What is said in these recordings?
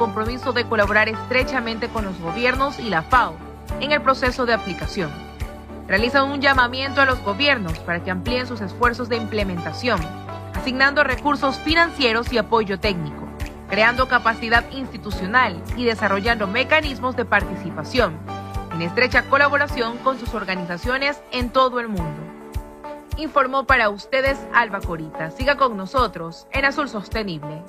compromiso de colaborar estrechamente con los gobiernos y la FAO en el proceso de aplicación. Realizan un llamamiento a los gobiernos para que amplíen sus esfuerzos de implementación, asignando recursos financieros y apoyo técnico, creando capacidad institucional y desarrollando mecanismos de participación en estrecha colaboración con sus organizaciones en todo el mundo. Informó para ustedes Alba Corita. Siga con nosotros en Azul Sostenible.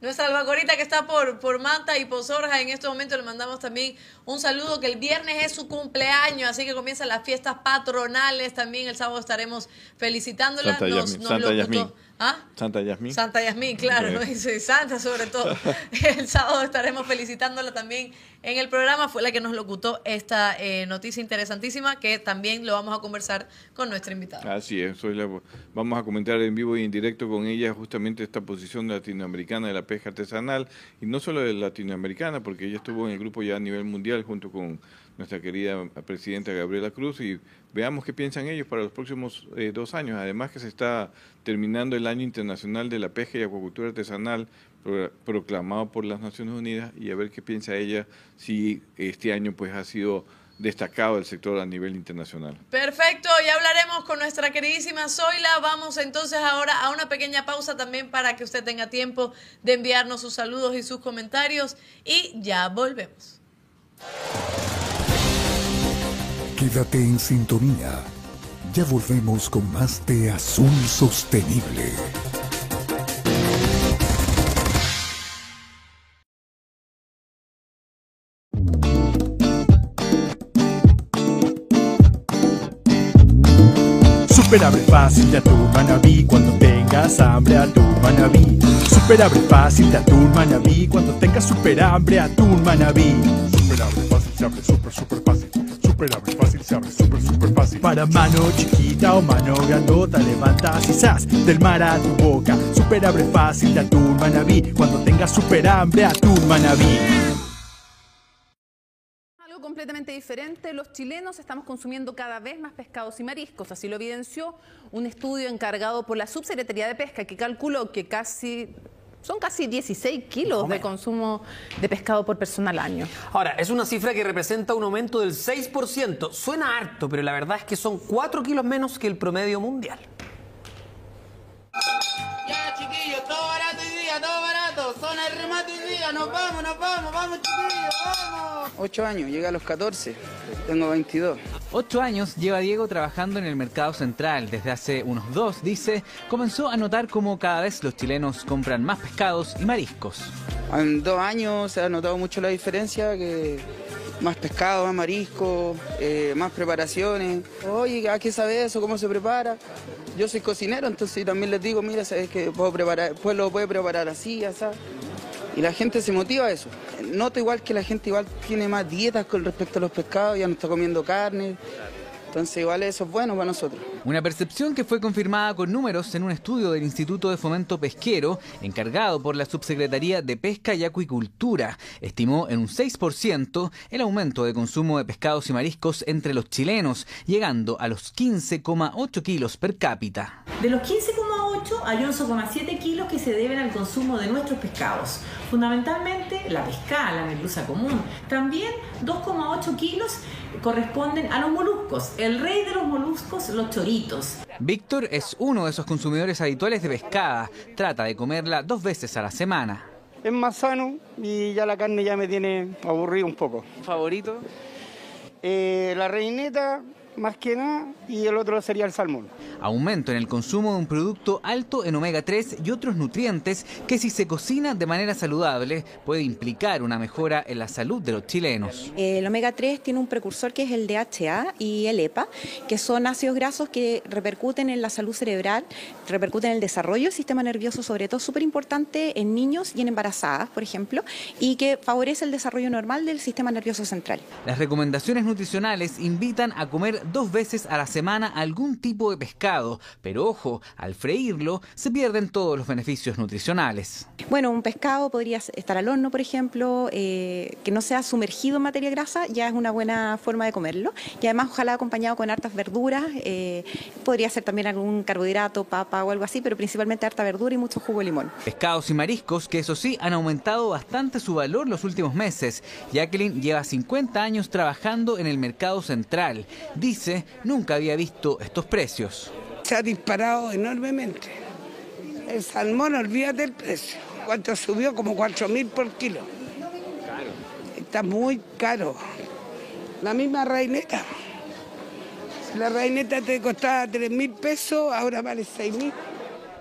Nuestra Albacorita que está por, por Manta y por Sorja, en este momento le mandamos también un saludo que el viernes es su cumpleaños, así que comienzan las fiestas patronales, también el sábado estaremos felicitándola. Santa, nos, Yasmín, Santa Yasmín. ¿Ah? Santa Yasmín. Santa Yasmín, claro, ¿no? Dice Santa sobre todo. El sábado estaremos felicitándola también en el programa. Fue la que nos locutó esta eh, noticia interesantísima que también lo vamos a conversar con nuestra invitada. Así es, soy la, vamos a comentar en vivo y en directo con ella justamente esta posición latinoamericana de la pesca artesanal y no solo de latinoamericana, porque ella estuvo en el grupo ya a nivel mundial junto con nuestra querida presidenta Gabriela Cruz y veamos qué piensan ellos para los próximos eh, dos años. Además que se está terminando el Año Internacional de la Pesca y Acuacultura Artesanal proclamado por las Naciones Unidas y a ver qué piensa ella si este año pues ha sido destacado el sector a nivel internacional. Perfecto, ya hablaremos con nuestra queridísima Zoila. Vamos entonces ahora a una pequeña pausa también para que usted tenga tiempo de enviarnos sus saludos y sus comentarios y ya volvemos. Quédate en sintonía. Ya volvemos con más de Azul Sostenible. Super abre fácil de atún manabí cuando tengas hambre atún manabí. Super abre fácil de atún manabí cuando tengas super hambre atún manabí. Super abre fácil se abre super super fácil. Super abre fácil se abre super super fácil. Para mano chiquita o mano grandota levantas y zas del mar a tu boca. Super abre fácil de atún manabí cuando tengas super hambre atún manabí completamente diferente. Los chilenos estamos consumiendo cada vez más pescados y mariscos. Así lo evidenció un estudio encargado por la Subsecretaría de Pesca que calculó que casi son casi 16 kilos de consumo de pescado por persona al año. Ahora, es una cifra que representa un aumento del 6%. Suena harto, pero la verdad es que son 4 kilos menos que el promedio mundial. Ya, chiquillos, todo barato día, todo barato. Zona de remate hoy día, nos vamos, nos vamos, vamos, chiquillos, vamos. 8 años, llegué a los 14, tengo 22. Ocho años lleva Diego trabajando en el mercado central. Desde hace unos dos, dice, comenzó a notar cómo cada vez los chilenos compran más pescados y mariscos. En dos años se ha notado mucho la diferencia, que más pescado, más marisco, eh, más preparaciones. Oye, ¿a qué sabe eso? ¿Cómo se prepara? Yo soy cocinero, entonces también les digo, mira, sabes que puedo preparar, pues lo puede preparar así, así. Y la gente se motiva a eso. Noto igual que la gente igual tiene más dietas con respecto a los pescados, ya no está comiendo carne. Entonces igual eso es bueno para nosotros. Una percepción que fue confirmada con números en un estudio del Instituto de Fomento Pesquero, encargado por la Subsecretaría de Pesca y Acuicultura. Estimó en un 6% el aumento de consumo de pescados y mariscos entre los chilenos, llegando a los 15,8 kilos per cápita. De los 15,8 hay 11,7 kilos que se deben al consumo de nuestros pescados. Fundamentalmente la pesca, la merluza común. También 2,8 kilos corresponden a los moluscos. El rey de los moluscos, los choritos. Víctor es uno de esos consumidores habituales de pescada. Trata de comerla dos veces a la semana. Es más sano y ya la carne ya me tiene aburrido un poco. ¿Favorito? Eh, la reineta, más que nada, y el otro sería el salmón. Aumento en el consumo de un producto alto en omega 3 y otros nutrientes que si se cocina de manera saludable puede implicar una mejora en la salud de los chilenos. El omega 3 tiene un precursor que es el DHA y el EPA, que son ácidos grasos que repercuten en la salud cerebral, repercuten en el desarrollo del sistema nervioso, sobre todo súper importante en niños y en embarazadas, por ejemplo, y que favorece el desarrollo normal del sistema nervioso central. Las recomendaciones nutricionales invitan a comer dos veces a la semana algún tipo de pescado, pero ojo, al freírlo se pierden todos los beneficios nutricionales. Bueno, un pescado podría estar al horno, por ejemplo, eh, que no sea sumergido en materia grasa, ya es una buena forma de comerlo. Y además, ojalá acompañado con hartas verduras, eh, podría ser también algún carbohidrato, papa o algo así, pero principalmente harta verdura y mucho jugo de limón. Pescados y mariscos que eso sí han aumentado bastante su valor los últimos meses. Jacqueline lleva 50 años trabajando en el mercado central. Dice, nunca había visto estos precios. Se ha disparado enormemente. El salmón, olvídate el precio. ¿Cuánto subió? Como 4 mil por kilo. Está muy caro. La misma reineta. La reineta te costaba 3 mil pesos, ahora vale 6 mil.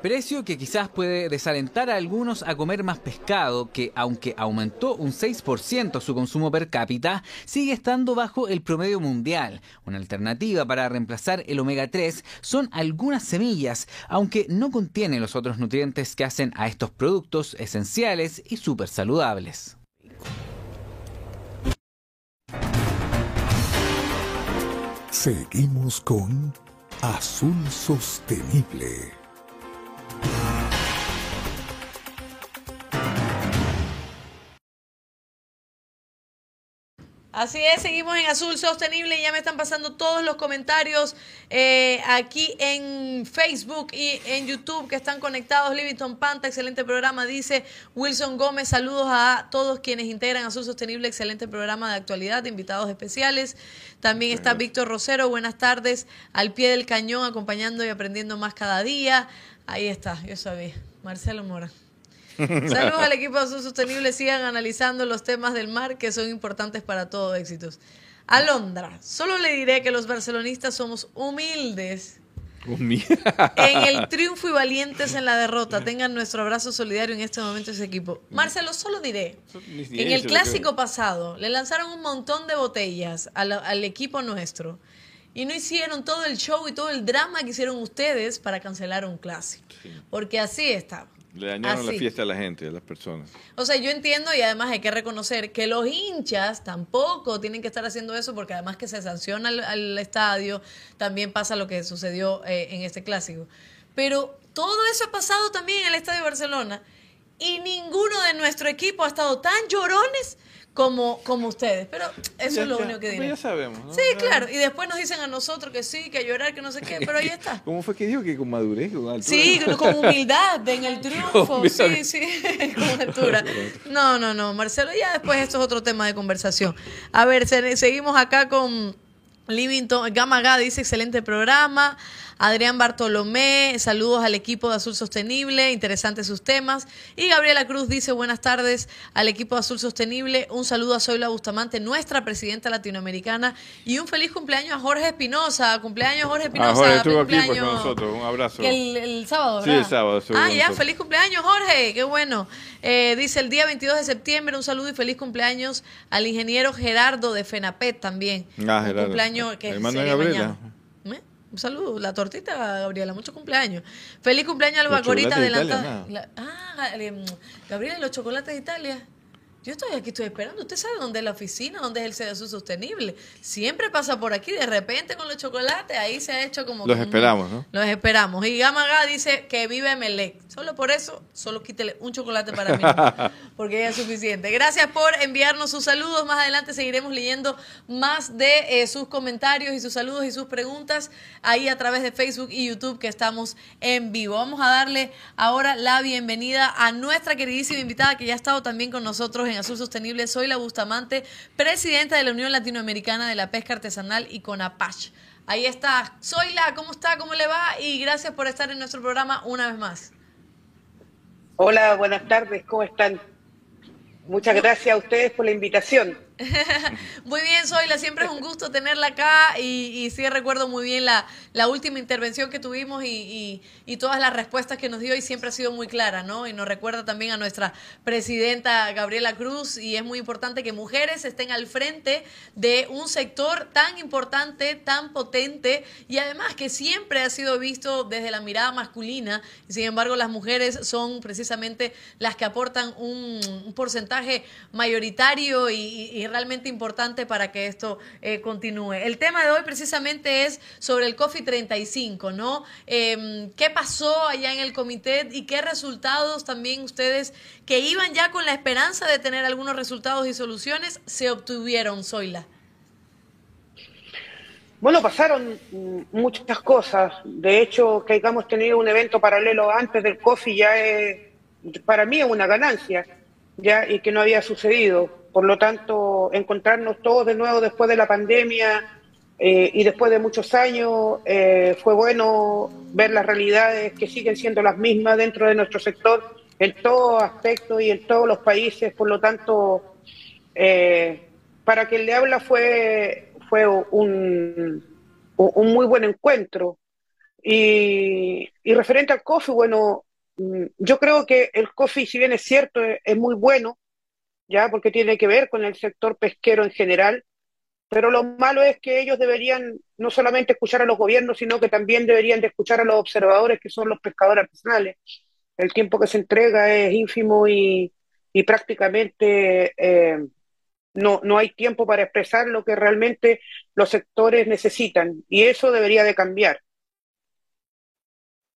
Precio que quizás puede desalentar a algunos a comer más pescado, que aunque aumentó un 6% su consumo per cápita, sigue estando bajo el promedio mundial. Una alternativa para reemplazar el omega 3 son algunas semillas, aunque no contienen los otros nutrientes que hacen a estos productos esenciales y súper saludables. Seguimos con Azul Sostenible. Así es, seguimos en Azul Sostenible y ya me están pasando todos los comentarios eh, aquí en Facebook y en YouTube que están conectados. Livingston Panta, excelente programa, dice Wilson Gómez. Saludos a todos quienes integran Azul Sostenible, excelente programa de actualidad, de invitados especiales. También está Víctor Rosero, buenas tardes, al pie del cañón, acompañando y aprendiendo más cada día. Ahí está, yo sabía. Marcelo Mora. Saludos al equipo de Azul Sostenible. Sigan analizando los temas del mar que son importantes para todo éxitos. Alondra, solo le diré que los barcelonistas somos humildes en el triunfo y valientes en la derrota. Tengan nuestro abrazo solidario en este momento ese equipo. Marcelo, solo diré, en el clásico pasado le lanzaron un montón de botellas al, al equipo nuestro y no hicieron todo el show y todo el drama que hicieron ustedes para cancelar un clásico. Porque así estaba. Le dañaron la fiesta a la gente, a las personas. O sea, yo entiendo y además hay que reconocer que los hinchas tampoco tienen que estar haciendo eso porque además que se sanciona al, al estadio, también pasa lo que sucedió eh, en este clásico. Pero todo eso ha pasado también en el estadio Barcelona y ninguno de nuestro equipo ha estado tan llorones como, como ustedes. Pero eso Ya- es lo ya- único que diré. ya sabemos, ¿no? Sí, claro. Y después nos dicen a nosotros que sí, que a llorar, que no sé qué, pero ahí está. ¿Cómo fue que dijo que con madurez, con altura? Sí, con humildad en el triunfo, sí, sí, con altura. No, no, no, Marcelo, ya después esto es otro tema de conversación. A ver, se- seguimos acá con Livington, Gama Ga dice excelente programa. Adrián Bartolomé, saludos al equipo de Azul Sostenible, interesantes sus temas. Y Gabriela Cruz dice buenas tardes al equipo de Azul Sostenible, un saludo a Zoila Bustamante, nuestra presidenta latinoamericana, y un feliz cumpleaños a Jorge Espinosa. Cumpleaños Jorge Espinosa. Ah, Jorge estuvo aquí pues, con nosotros. Un abrazo. El, el sábado, Sí, ¿verdad? el sábado Ah, ya, feliz cumpleaños, Jorge, qué bueno. Eh, dice el día 22 de septiembre, un saludo y feliz cumpleaños al ingeniero Gerardo de FENAPET también. Ah, Un Gerardo. cumpleaños que Hermano de Gabriela. mañana. Un saludo, la tortita, Gabriela, muchos cumpleaños. Feliz cumpleaños al Los Bacorita La- Ah, eh, Gabriela, los chocolates de Italia. Yo estoy aquí, estoy esperando. ¿Usted sabe dónde es la oficina? ¿Dónde es el CDSU Sostenible? Siempre pasa por aquí, de repente con los chocolates, ahí se ha hecho como... Los esperamos, ¿no? los esperamos. Y Gamaga dice que vive Melec. Solo por eso, solo quítele un chocolate para mí. porque ya es suficiente. Gracias por enviarnos sus saludos. Más adelante seguiremos leyendo más de eh, sus comentarios y sus saludos y sus preguntas ahí a través de Facebook y YouTube que estamos en vivo. Vamos a darle ahora la bienvenida a nuestra queridísima invitada que ya ha estado también con nosotros en Azul Sostenible. Soy la Bustamante, presidenta de la Unión Latinoamericana de la Pesca Artesanal y CONAPACH. Ahí está. Soy la, ¿cómo está? ¿Cómo le va? Y gracias por estar en nuestro programa una vez más. Hola, buenas tardes, ¿cómo están? Muchas gracias a ustedes por la invitación. Muy bien, Zoila, siempre es un gusto tenerla acá y, sí recuerdo muy bien la, última intervención que tuvimos y, todas las respuestas que nos dio y siempre ha sido muy clara, ¿no? Y nos recuerda también a nuestra presidenta Gabriela Cruz y es muy importante que mujeres estén al frente de un sector tan importante, tan potente y además que siempre ha sido visto desde la mirada masculina y sin embargo las mujeres son precisamente las que aportan un, un porcentaje mayoritario y realmente importante para que esto eh, continúe. El tema de hoy precisamente es sobre el COFI 35, ¿no? Em, ¿Qué pasó allá en el comité y qué resultados también ustedes que iban ya con la esperanza de tener algunos resultados y soluciones se obtuvieron, Zoila? Bueno, pasaron muchas cosas. De hecho, que hayamos tenido un evento paralelo antes del COFI ya es, para mí es una ganancia, ya, y que no había sucedido. Por lo tanto, encontrarnos todos de nuevo después de la pandemia eh, y después de muchos años, eh, fue bueno ver las realidades que siguen siendo las mismas dentro de nuestro sector en todo aspecto y en todos los países. Por lo tanto, eh, para quien le habla fue fue un, un muy buen encuentro. Y, referente al coffee, bueno, yo creo que el coffee, si bien es cierto, es, muy bueno, ya porque tiene que ver con el sector pesquero en general, pero lo malo es que ellos deberían no solamente escuchar a los gobiernos, sino que también deberían de escuchar a los observadores, que son los pescadores artesanales. El tiempo que se entrega es ínfimo y, y prácticamente eh, no, no hay tiempo para expresar lo que realmente los sectores necesitan y eso debería de cambiar.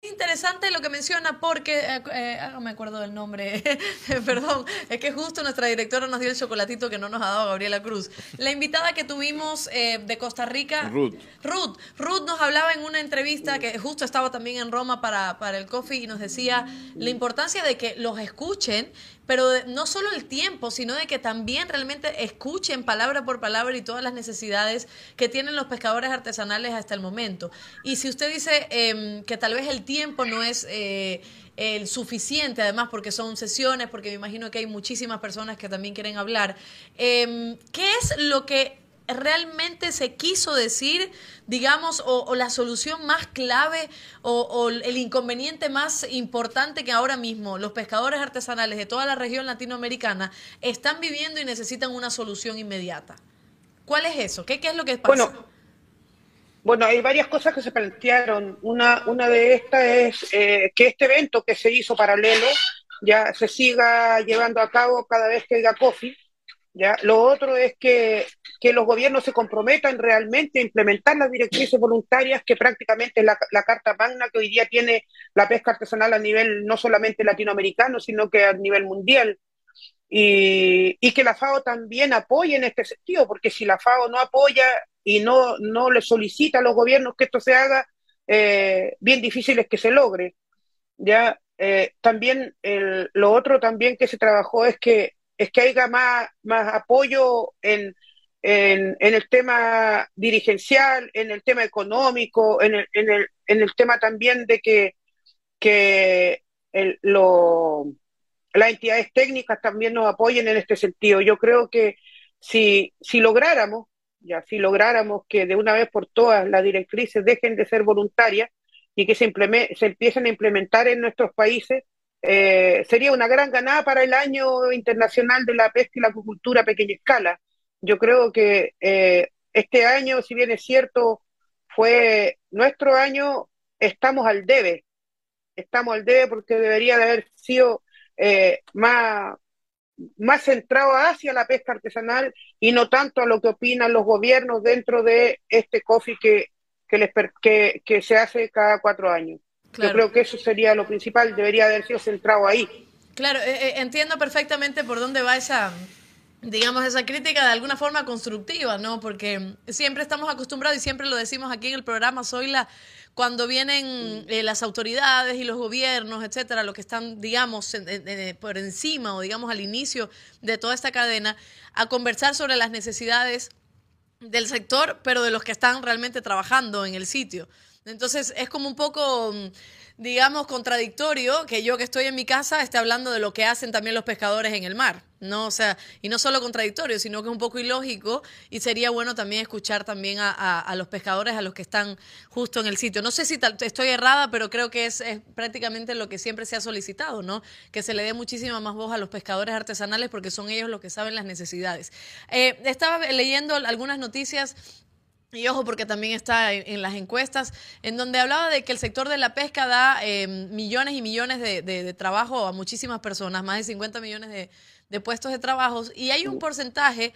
Interesante lo que menciona porque, eh, eh, ah, no me acuerdo del nombre, perdón, es que justo nuestra directora nos dio el chocolatito que no nos ha dado Gabriela Cruz. La invitada que tuvimos eh, de Costa Rica, Ruth. Ruth, Ruth nos hablaba en una entrevista que justo estaba también en Roma para, para el coffee y nos decía la importancia de que los escuchen pero no solo el tiempo, sino de que también realmente escuchen palabra por palabra y todas las necesidades que tienen los pescadores artesanales hasta el momento. Y si usted dice em, que tal vez el tiempo no es... Eh, el suficiente, además porque son sesiones, porque me imagino que hay muchísimas personas que también quieren hablar. Em, ¿Qué es lo que realmente se quiso decir, digamos, o, la solución más clave o, el inconveniente más importante que ahora mismo los pescadores artesanales de toda la región latinoamericana están viviendo y necesitan una solución inmediata? ¿Cuál es eso? ¿Qué, qué es lo que pasa? Bueno, bueno, hay varias cosas que se plantearon. Una, una de estas es eh, que este evento que se hizo paralelo ya se siga llevando a cabo cada vez que haya coffee ¿ya? Lo otro es que, que, los gobiernos se comprometan realmente a implementar las directrices voluntarias, que prácticamente es la, la, carta magna que hoy día tiene la pesca artesanal a nivel no solamente latinoamericano, sino que a nivel mundial. Y, y, que la FAO también apoye en este sentido, porque si la FAO no apoya y no, no le solicita a los gobiernos que esto se haga, eh, bien difícil es que se logre. Ya eh, también lo otro también que se trabajó es que es que haya más, más apoyo en, en, el tema dirigencial, en el tema económico, en el, en el, en el tema también de que, que el, lo, las entidades técnicas también nos apoyen en este sentido. Yo creo que si, si lográramos, ya si lográramos que de una vez por todas las directrices dejen de ser voluntarias y que se, se empiecen a implementar en nuestros países, eh, sería una gran ganada para el año internacional de la pesca y la acuicultura a pequeña escala. Yo creo que eh, este año, si bien es cierto, fue nuestro año, estamos al debe. Estamos al debe porque debería de haber sido eh, más, más centrado hacia la pesca artesanal y no tanto a lo que opinan los gobiernos dentro de este que, que, les, que, que se hace cada cuatro años. Yo creo que eso sería lo principal, debería haber sido centrado ahí. Claro, eh, eh, entiendo perfectamente por dónde va esa, digamos, esa crítica de alguna forma constructiva, ¿no? Porque siempre estamos acostumbrados y siempre lo decimos aquí en el programa, soy la cuando vienen eh, las autoridades y los gobiernos, etcétera, los que están, digamos, por encima o digamos al inicio de toda esta cadena, a conversar sobre las necesidades del sector, pero de los que están realmente trabajando en el sitio. Entonces es como un poco, mm, digamos, contradictorio que yo que estoy en mi casa esté hablando de lo que hacen también los pescadores en el mar, ¿no? O sea, y no solo contradictorio, sino que es un poco ilógico y sería bueno también escuchar también a, los pescadores, a los que están justo en el sitio. No sé si estoy errada, pero creo que es, prácticamente lo que siempre se ha solicitado, ¿no? Que se le dé muchísima más voz a los pescadores artesanales porque son ellos los que saben las necesidades. Eh, estaba leyendo algunas noticias y ojo, porque también está en, las encuestas, en donde hablaba de que el sector de la pesca da eh, millones y millones de, trabajo a muchísimas personas, más de 50 millones de, puestos de trabajo, y hay un porcentaje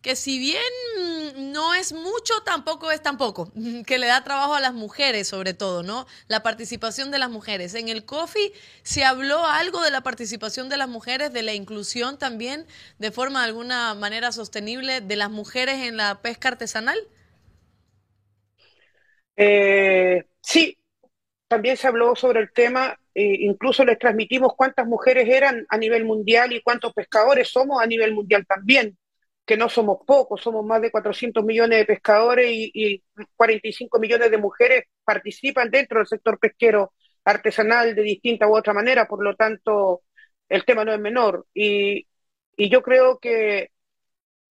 que si bien mm, no es mucho, tampoco es tampoco, que le da trabajo a las mujeres sobre todo, ¿no? La participación de las mujeres. En el coffee se habló algo de la participación de las mujeres, de la inclusión también, de forma de alguna manera sostenible, de las mujeres en la pesca artesanal. Eh, sí, también se habló sobre el tema, eh, incluso les transmitimos cuántas mujeres eran a nivel mundial y cuántos pescadores somos a nivel mundial también, que no somos pocos, somos más de 400 millones de pescadores y, y 45 millones de mujeres participan dentro del sector pesquero artesanal de distinta u otra manera, por lo tanto, el tema no es menor. Y, yo creo que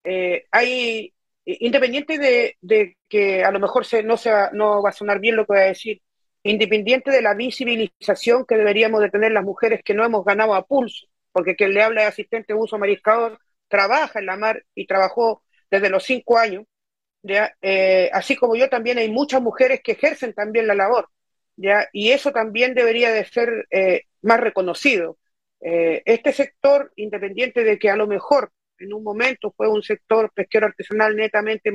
eh, hay, independiente de, que a lo mejor se, no, se va, no va a sonar bien lo que voy a decir, independiente de la visibilización que deberíamos de tener las mujeres que no hemos ganado a pulso, porque quien le habla de asistente de uso mariscador trabaja en la mar y trabajó desde los cinco años. Eh, así como yo también hay muchas mujeres que ejercen también la labor, ¿ya? y eso también debería de ser eh, más reconocido. Eh, este sector, independiente de que a lo mejor en un momento fue un sector pesquero artesanal netamente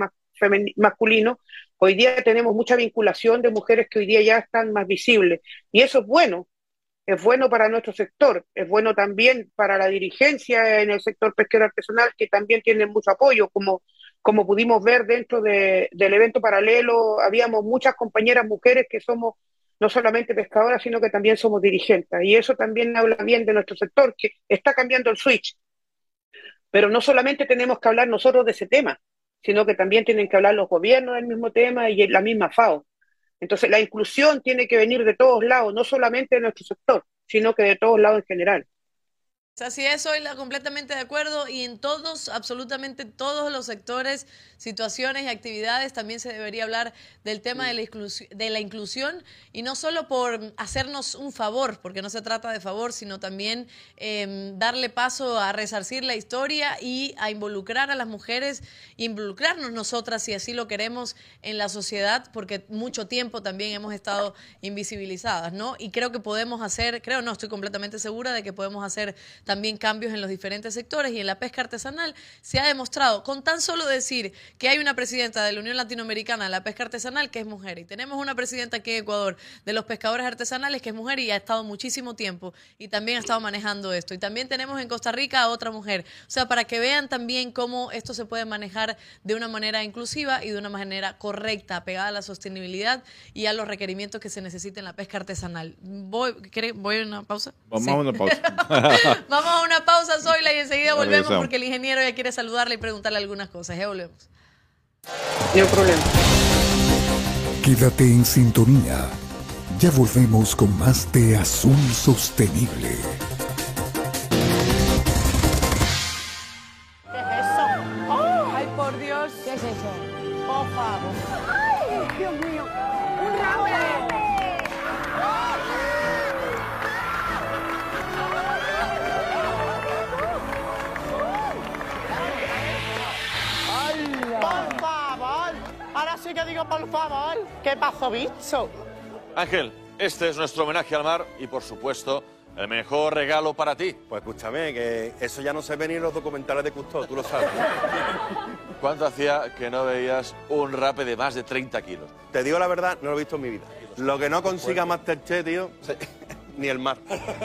masculino, hoy día tenemos mucha vinculación de mujeres que hoy día ya están más visibles. Y eso es bueno, es bueno para nuestro sector, es bueno también para la dirigencia en el sector pesquero artesanal, que también tienen mucho apoyo, como, como pudimos ver dentro de, del evento paralelo, habíamos muchas compañeras mujeres que somos no solamente pescadoras, sino que también somos dirigentes. Y eso también habla bien de nuestro sector, que está cambiando el switch. Pero no solamente tenemos que hablar nosotros de ese tema, sino que también tienen que hablar los gobiernos del mismo tema y la misma FAO. Entonces, la inclusión tiene que venir de todos lados, no solamente de nuestro sector, sino que de todos lados en general. Así es, soy completamente de acuerdo y en todos, absolutamente todos los sectores, situaciones y actividades también se debería hablar del tema de la, de la inclusión y no solo por hacernos un favor, porque no se trata de favor, sino también eh, darle paso a resarcir la historia y a involucrar a las mujeres, involucrarnos nosotras si así lo queremos en la sociedad, porque mucho tiempo también hemos estado invisibilizadas, ¿no? Y creo que podemos hacer, creo no, estoy completamente segura de que podemos hacer también cambios en los diferentes sectores y en la pesca artesanal se ha demostrado, con tan solo decir que hay una presidenta de la Unión Latinoamericana de la pesca artesanal que es mujer y tenemos una presidenta aquí en Ecuador de los pescadores artesanales que es mujer y ha estado muchísimo tiempo y también ha estado manejando esto. Y también tenemos en Costa Rica a otra mujer. O sea, para que vean también cómo esto se puede manejar de una manera inclusiva y de una manera correcta, pegada a la sostenibilidad y a los requerimientos que se necesita en la pesca artesanal. ¿Voy, voy a una pausa? Vamos a una pausa. Vamos a una pausa, Zoila, y enseguida volvemos porque el ingeniero ya quiere saludarle y preguntarle algunas cosas. Ya volvemos. No hay problema. Quédate en sintonía. Ya volvemos con más de Azul Sostenible. Bicho? Ángel, este es nuestro homenaje al mar y, por supuesto, el mejor regalo para ti. Pues escúchame, que eso ya no se ve ni en los documentales de Cousteau, tú lo sabes. ¿Cuánto hacía que no veías un rape de más de 30 kilos? Te digo la verdad, no lo he visto en mi vida. Lo que no consiga Masterchef, tío, ni el mar.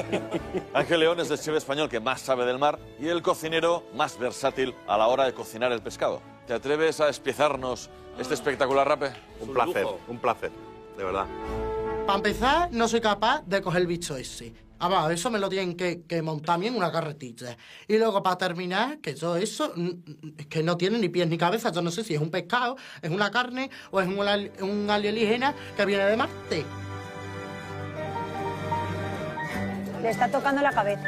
Ángel León es el chef español que más sabe del mar y el cocinero más versátil a la hora de cocinar el pescado. ¿Te atreves a despiezarnos este espectacular rape? Un placer, un placer, de verdad. Para empezar, no soy capaz de coger el bicho ese. Ah, va, eso me lo tienen que, que montar a mí en una carretilla. Y luego, para terminar, que yo eso, es que no tiene ni pies ni cabeza. Yo no sé si es un pescado, es una carne o es un alienígena que viene de Marte. Le está tocando la cabeza.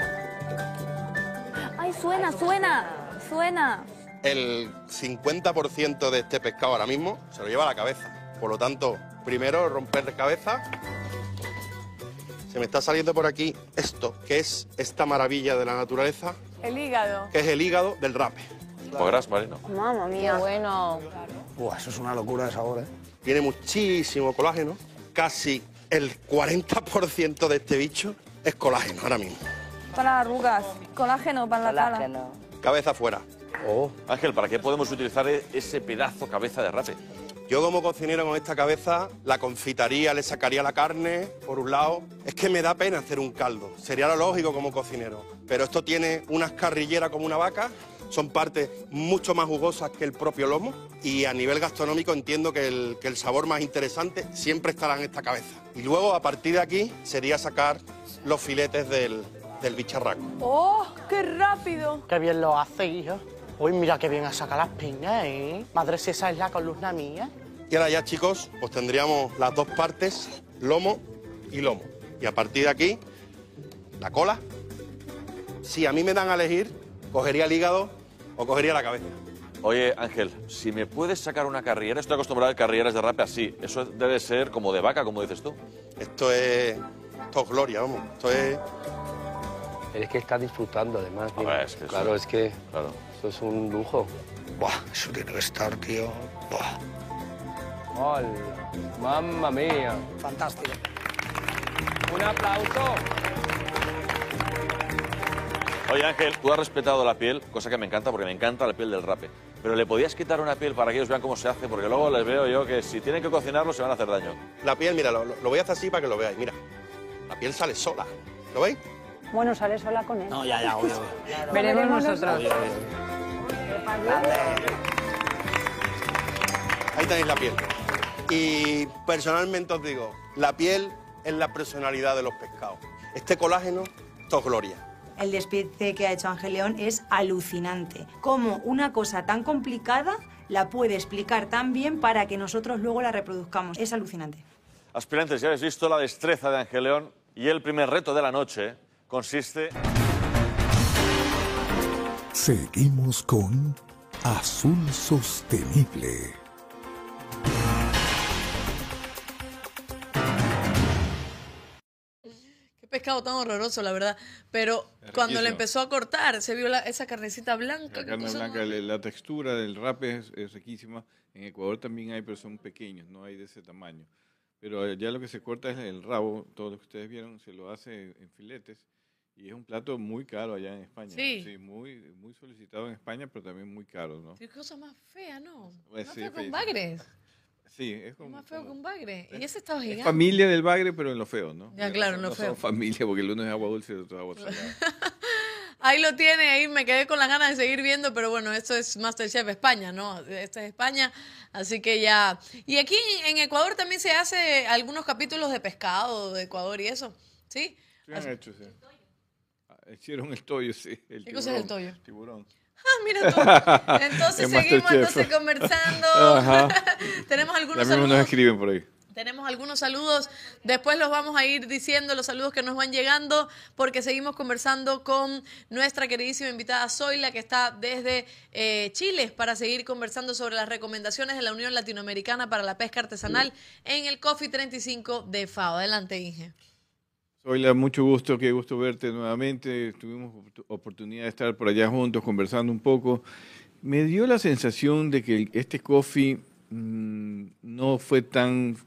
¡Ay, suena, suena! ¡Suena! El 50% de este pescado ahora mismo se lo lleva a la cabeza. Por lo tanto, primero romper cabeza. Se me está saliendo por aquí esto, que es esta maravilla de la naturaleza, El hígado. que es el hígado del rape. Podrás, Marino. Mamma mía. Bueno. Buah, eso es una locura de sabor, ¿eh? Tiene muchísimo colágeno. Casi el 40% de este bicho es colágeno ahora mismo. Para arrugas. Colágeno para la cara. Cabeza fuera. Ángel, ¿para qué podemos utilizar e- ese pedazo cabeza de rape? Yo como cocinero con esta cabeza la confitaría, le sacaría la carne, por un lado. Es que me da pena hacer un caldo, sería lo lógico como cocinero. Pero esto tiene unas carrilleras como una vaca, son partes mucho más jugosas que el propio lomo y a nivel gastronómico entiendo que el, que el sabor más interesante siempre estará en esta cabeza. Y luego a partir de aquí sería sacar los filetes del, del bicharraco. ¡Oh, qué rápido! Qué bien lo hace, hijo. Uy, mira qué bien ha sacado las piñas, ¿eh? Madre, si esa es la columna mía. Y ahora ya, chicos, pues tendríamos las dos partes, lomo y lomo. Y a partir de aquí, la cola. Si a mí me dan a elegir, cogería el hígado o cogería la cabeza. Oye, Ángel, si me puedes sacar una carrillera, estoy acostumbrado a carrilleras de rape así. Eso debe ser como de vaca, como dices tú. Esto es, esto es gloria, vamos. Esto es... Es que está disfrutando, además. es que claro, eso- es que claro. Es un lujo. Buah, eso tiene que estar, tío. Buah. ¡Hola! ¡Mamma mía! Fantástico. ¡Un aplauso! Oye, Ángel, tú has respetado la piel, cosa que me encanta porque me encanta la piel del rape. Pero le podías quitar una piel para que ellos vean cómo se hace, porque luego les veo yo que si tienen que cocinarlo se van a hacer daño. La piel, mira, lo, lo voy a hacer así para que lo veáis. Mira, la piel sale sola. ¿Lo veis? Bueno, sale sola con él. No, ya, ya, obvio. Veremos nosotros. Ahí tenéis la piel. Y personalmente os digo, la piel es la personalidad de los pescados. Este colágeno, esto es gloria. El despiece que ha hecho Ángel León es alucinante. Cómo una cosa tan complicada la puede explicar tan bien para que nosotros luego la reproduzcamos. Es alucinante. Aspirantes, ya habéis visto la destreza de Ángel León y el primer reto de la noche consiste Seguimos con Azul Sostenible. Qué pescado tan horroroso, la verdad. Pero Es cuando le empezó a cortar, se vio la- esa carnecita blanca. La que carne blanca, la, la textura del rape es, es riquísima. En Ecuador también hay, pero son pequeños, no hay de ese tamaño. Pero ya lo que se corta es el rabo, todo lo que ustedes vieron, se lo hace en filetes. Y es un plato muy caro allá en España. Sí. muy, muy solicitado en España, pero también muy caro, ¿no? Qué cosa más fea, ¿no? Pues más sí, feo que un bagre. Sí, es Es como... más feo que un bagre. Y ese estaba Es gigante. familia del bagre, pero en lo feo, ¿no? Ya, claro, en lo no feo. son familia, porque el uno es agua dulce y el otro es agua salada. Ahí lo tiene, ahí me quedé con las ganas de seguir viendo, pero bueno, esto es Masterchef España, ¿no? Esto es España, así que ya. Y aquí en Ecuador también se hace algunos capítulos de pescado de Ecuador y eso, ¿sí? Sí, han hecho, sí. Hicieron el toyo, sí. El ¿Qué cosa es el tiburón, toyo? Tiburón. Ah, mira tú. Entonces En seguimos entonces conversando. Ajá. Tenemos algunos mismo nos saludos. escriben por ahí. Tenemos algunos saludos, después los vamos a ir diciendo, los saludos que nos van llegando, porque seguimos conversando con nuestra queridísima invitada Zoila, que está desde eh, Chile, para seguir conversando sobre las recomendaciones de la Unión Latinoamericana para la Pesca Artesanal en el Coffee 35 de FAO. Adelante, Inge. Zoila, mucho gusto, qué gusto verte nuevamente. Tuvimos oportu- oportunidad de estar por allá juntos conversando un poco. Me dio la sensación de que este coffee mm, no fue tan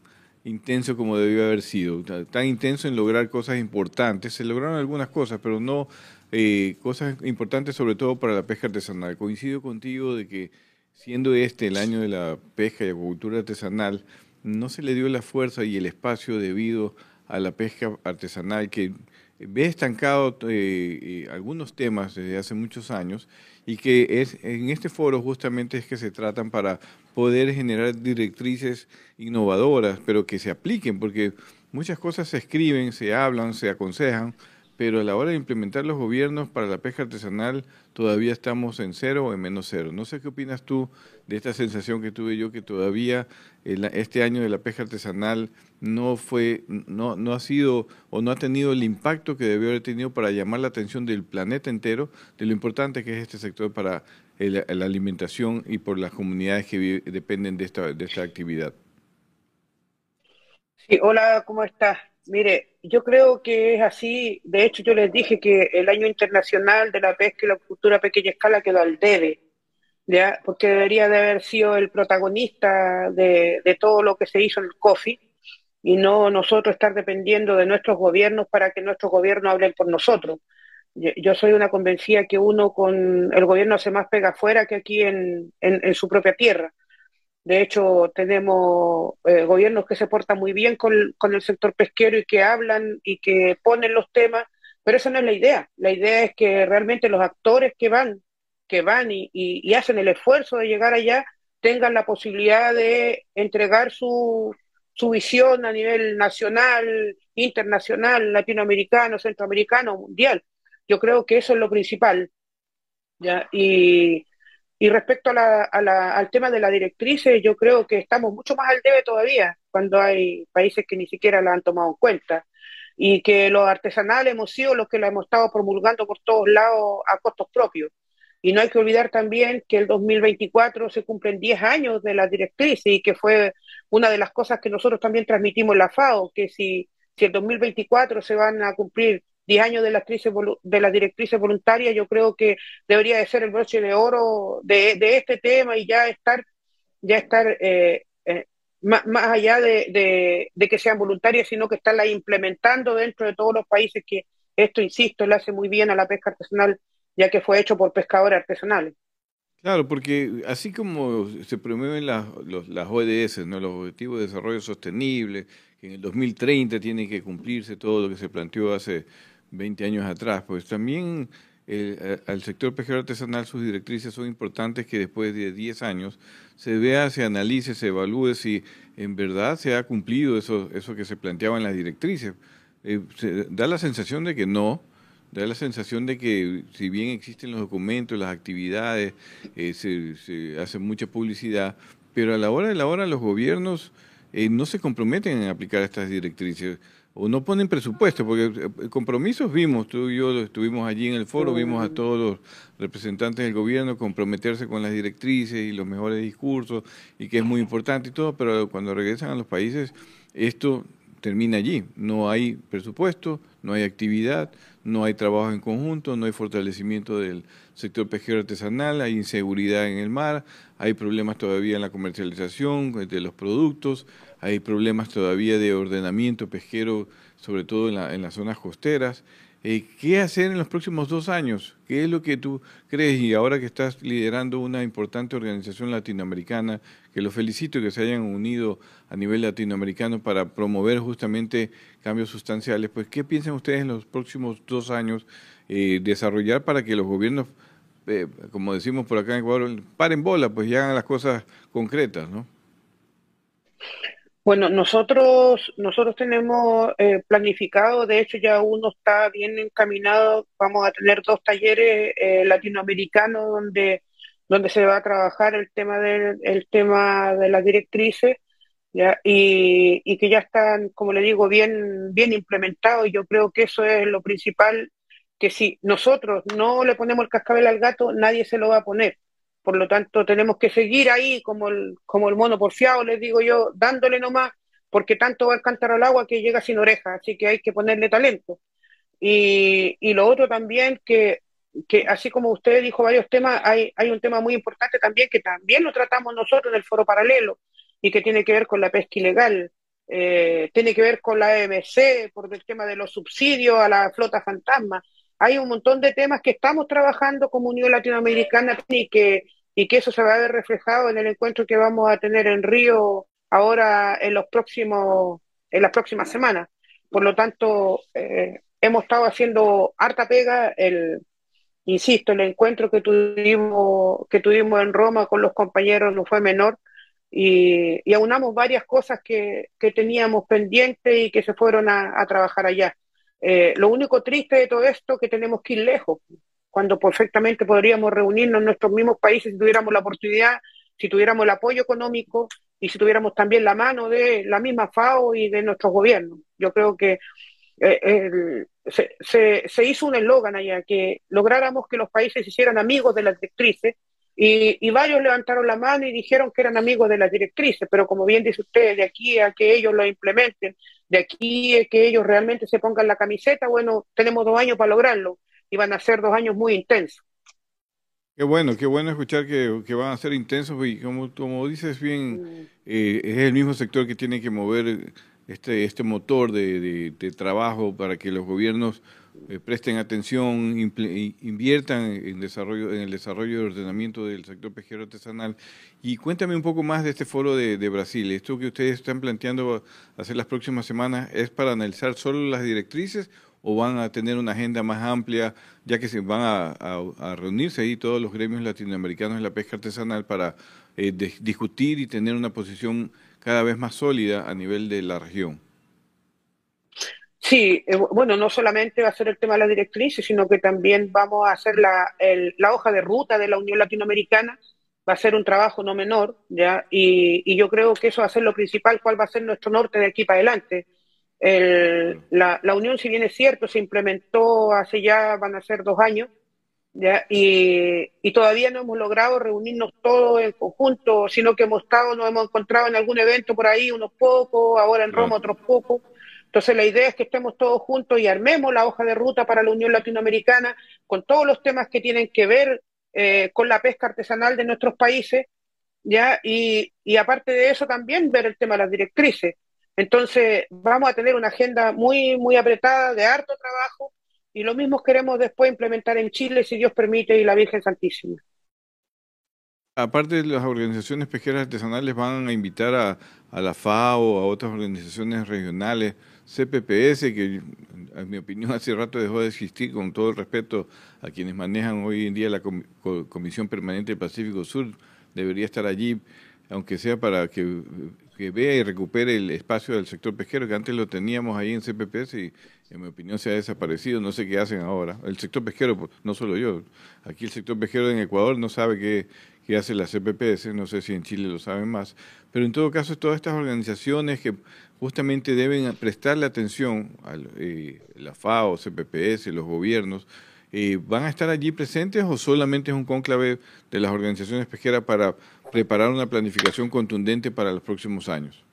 intenso como debió haber sido, ta- tan intenso en lograr cosas importantes. Se lograron algunas cosas, pero no eh, cosas importantes sobre todo para la pesca artesanal. Coincido contigo de que siendo este el año de la pesca y acuicultura artesanal, no se le dio la fuerza y el espacio debido a la pesca artesanal que ve estancado eh, eh, algunos temas desde hace muchos años y que es en este foro justamente es que se tratan para poder generar directrices innovadoras, pero que se apliquen, porque muchas cosas se escriben, se hablan, se aconsejan, pero a la hora de implementar los gobiernos para la pesca artesanal todavía estamos en cero o en menos cero. No sé qué opinas tú de esta sensación que tuve yo que todavía el- este año de la pesca artesanal no fue, no, no ha sido o no ha tenido el impacto que debió haber tenido para llamar la atención del planeta entero de lo importante que es este sector para el- la alimentación y por las comunidades que vi- dependen de esta, de esta actividad. Sí, hola, ¿cómo estás? Mire, yo creo que es así. De hecho, yo les dije que el año internacional de la pesca y la cultura a pequeña escala quedó al debe, ¿ya? Porque debería de haber sido el protagonista de, de todo lo que se hizo en el COFI y no nosotros estar dependiendo de nuestros gobiernos para que nuestros gobiernos hablen por nosotros. Yo, soy una convencida que uno con el gobierno hace más pega afuera que aquí en, en, su propia tierra. De hecho, tenemos eh, gobiernos que se portan muy bien con, con el sector pesquero y que hablan y que ponen los temas, pero esa no es la idea. La idea es que realmente los actores que van, que van y- y hacen el esfuerzo de llegar allá, tengan la posibilidad de entregar su, su visión a nivel nacional, internacional, latinoamericano, centroamericano, mundial. Yo creo que eso es lo principal. ¿ya? Y, y respecto a la, a la- al tema de la directrices, yo creo que estamos mucho más al debe todavía, cuando hay países que ni siquiera la han tomado en cuenta. Y que los artesanales hemos sido los que la hemos estado promulgando por todos lados a costos propios. Y no hay que olvidar también que el 2024 se cumplen 10 años de la directriz y que fue una de las cosas que nosotros también transmitimos en la FAO, que si, si el 2024 se van a cumplir 10 años de las, de las directrices voluntarias, yo creo que debería de ser el broche de oro de, este tema y ya estar, ya estar eh, eh, más, más allá de, de- que sean voluntarias, sino que estarla implementando dentro de todos los países que esto, insisto, le hace muy bien a la pesca artesanal, ya que fue hecho por pescadores artesanales. Claro, porque así como se promueven las, los- las ODS, ¿no? los Objetivos de Desarrollo Sostenible, que en el 2030 tiene que cumplirse todo lo que se planteó hace 20 años atrás, pues también el- a- al sector pesquero artesanal sus directrices son importantes que después de 10 años se vea, se analice, se evalúe si en verdad se ha cumplido eso, eso que se planteaba en las directrices. Eh, da la sensación de que no, Da la sensación de que si bien existen los documentos, las actividades, eh, se, se hace mucha publicidad, pero a la hora de la hora los gobiernos eh, no se comprometen en aplicar estas directrices o no ponen presupuesto, porque eh, compromisos vimos, tú y yo estuvimos allí en el foro, vimos a todos los representantes del gobierno comprometerse con las directrices y los mejores discursos y que es muy importante y todo, pero cuando regresan a los países esto termina allí. No hay presupuesto, no hay actividad, no hay trabajo en conjunto, no hay fortalecimiento del sector pesquero artesanal, hay inseguridad en el mar, hay problemas todavía en la comercialización de los productos, hay problemas todavía de ordenamiento pesquero, sobre todo en, la- en las zonas costeras. ¿Qué hacer en los próximos dos años? ¿Qué es lo que tú crees? Y ahora que estás liderando una importante organización latinoamericana, que los felicito que se hayan unido a nivel latinoamericano para promover justamente cambios sustanciales, pues ¿qué piensan ustedes en los próximos dos años eh, desarrollar para que los gobiernos, eh, como decimos por acá en Ecuador, paren bola, pues y hagan las cosas concretas, ¿no? Bueno, nosotros, nosotros tenemos eh, planificado, de hecho ya uno está bien encaminado, vamos a tener dos talleres eh, latinoamericanos donde, donde se va a trabajar el tema del, el tema de las directrices, ¿ya? Y, y que ya están, como le digo, bien, bien implementados. Yo creo que eso es lo principal, que si nosotros no le ponemos el cascabel al gato, nadie se lo va a poner. Por lo tanto, tenemos que seguir ahí como el, como el mono porfiado, les digo yo, dándole nomás, porque tanto va el cántaro al agua que llega sin oreja, así que hay que ponerle talento. Y, y lo otro también, que, que así como usted dijo varios temas, hay, hay un tema muy importante también que también lo tratamos nosotros en el foro paralelo y que tiene que ver con la pesca ilegal, eh, tiene que ver con la EMC, por el tema de los subsidios a la flota fantasma. Hay un montón de temas que estamos trabajando como Unión Latinoamericana y que, y que eso se va a ver reflejado en el encuentro que vamos a tener en Río ahora en los próximos, en las próximas semanas. Por lo tanto, eh, hemos estado haciendo harta pega. El, insisto, el encuentro que tuvimos, que tuvimos en Roma con los compañeros no fue menor y, y aunamos varias cosas que, que teníamos pendientes y que se fueron a, a trabajar allá. Eh, lo único triste de todo esto es que tenemos que ir lejos, cuando perfectamente podríamos reunirnos en nuestros mismos países si tuviéramos la oportunidad, si tuviéramos el apoyo económico y si tuviéramos también la mano de la misma FAO y de nuestros gobiernos. Yo creo que eh, se, se, se hizo un eslogan allá, que lográramos que los países se hicieran amigos de las directrices y, y varios levantaron la mano y dijeron que eran amigos de las directrices, pero como bien dice usted, de aquí a que ellos lo implementen, de aquí a que ellos realmente se pongan la camiseta, bueno, tenemos dos años para lograrlo y van a ser dos años muy intensos. Qué bueno, qué bueno escuchar que, que van a ser intensos y como, como dices bien, eh, es el mismo sector que tiene que mover este, este motor de, de- de trabajo para que los gobiernos eh, presten atención, inviertan en, desarrollo, en el desarrollo y ordenamiento del sector pesquero artesanal. Y cuéntame un poco más de este foro de, de Brasil. Esto que ustedes están planteando hacer las próximas semanas, ¿es para analizar solo las directrices o van a tener una agenda más amplia, ya que se van a, reunirse ahí todos los gremios latinoamericanos de la pesca artesanal para eh, discutir y tener una posición cada vez más sólida a nivel de la región? Sí, eh, bueno, no solamente va a ser el tema de las directrices, sino que también vamos a hacer la, el- la hoja de ruta de la Unión Latinoamericana. Va a ser un trabajo no menor, ¿ya? Y, y yo creo que eso va a ser lo principal, cuál va a ser nuestro norte de aquí para adelante. El- la, la Unión, si bien es cierto, se implementó hace ya, van a ser dos años, ¿ya? Y, y todavía no hemos logrado reunirnos todos en conjunto, sino que hemos estado, nos hemos encontrado en algún evento por ahí, unos pocos, ahora en Roma otros pocos. Entonces la idea es que estemos todos juntos y armemos la hoja de ruta para la Unión Latinoamericana con todos los temas que tienen que ver eh, con la pesca artesanal de nuestros países, ¿ya? Y, aparte de eso también ver el tema de las directrices. Entonces vamos a tener una agenda muy, muy apretada, de harto trabajo, y lo mismo queremos después implementar en Chile, si Dios permite, y la Virgen Santísima. Aparte las organizaciones pesqueras artesanales, van a invitar a la FAO, a otras organizaciones regionales, CPPS, que en mi opinión hace rato dejó de existir, con todo el respeto a quienes manejan hoy en día la Com- Co- Comisión Permanente del Pacífico Sur, debería estar allí, aunque sea para que, que vea y recupere el espacio del sector pesquero, que antes lo teníamos ahí en CPPS y en mi opinión se ha desaparecido, no sé qué hacen ahora. El sector pesquero, no solo yo, aquí el sector pesquero en Ecuador no sabe qué, qué hace la CPPS, no sé si en Chile lo saben más, pero en todo caso todas estas organizaciones que justamente deben prestarle atención a la FAO, CPPS, los gobiernos, eh, ¿van a estar allí presentes o solamente es un cónclave de las organizaciones pesqueras para preparar una planificación contundente para los próximos años?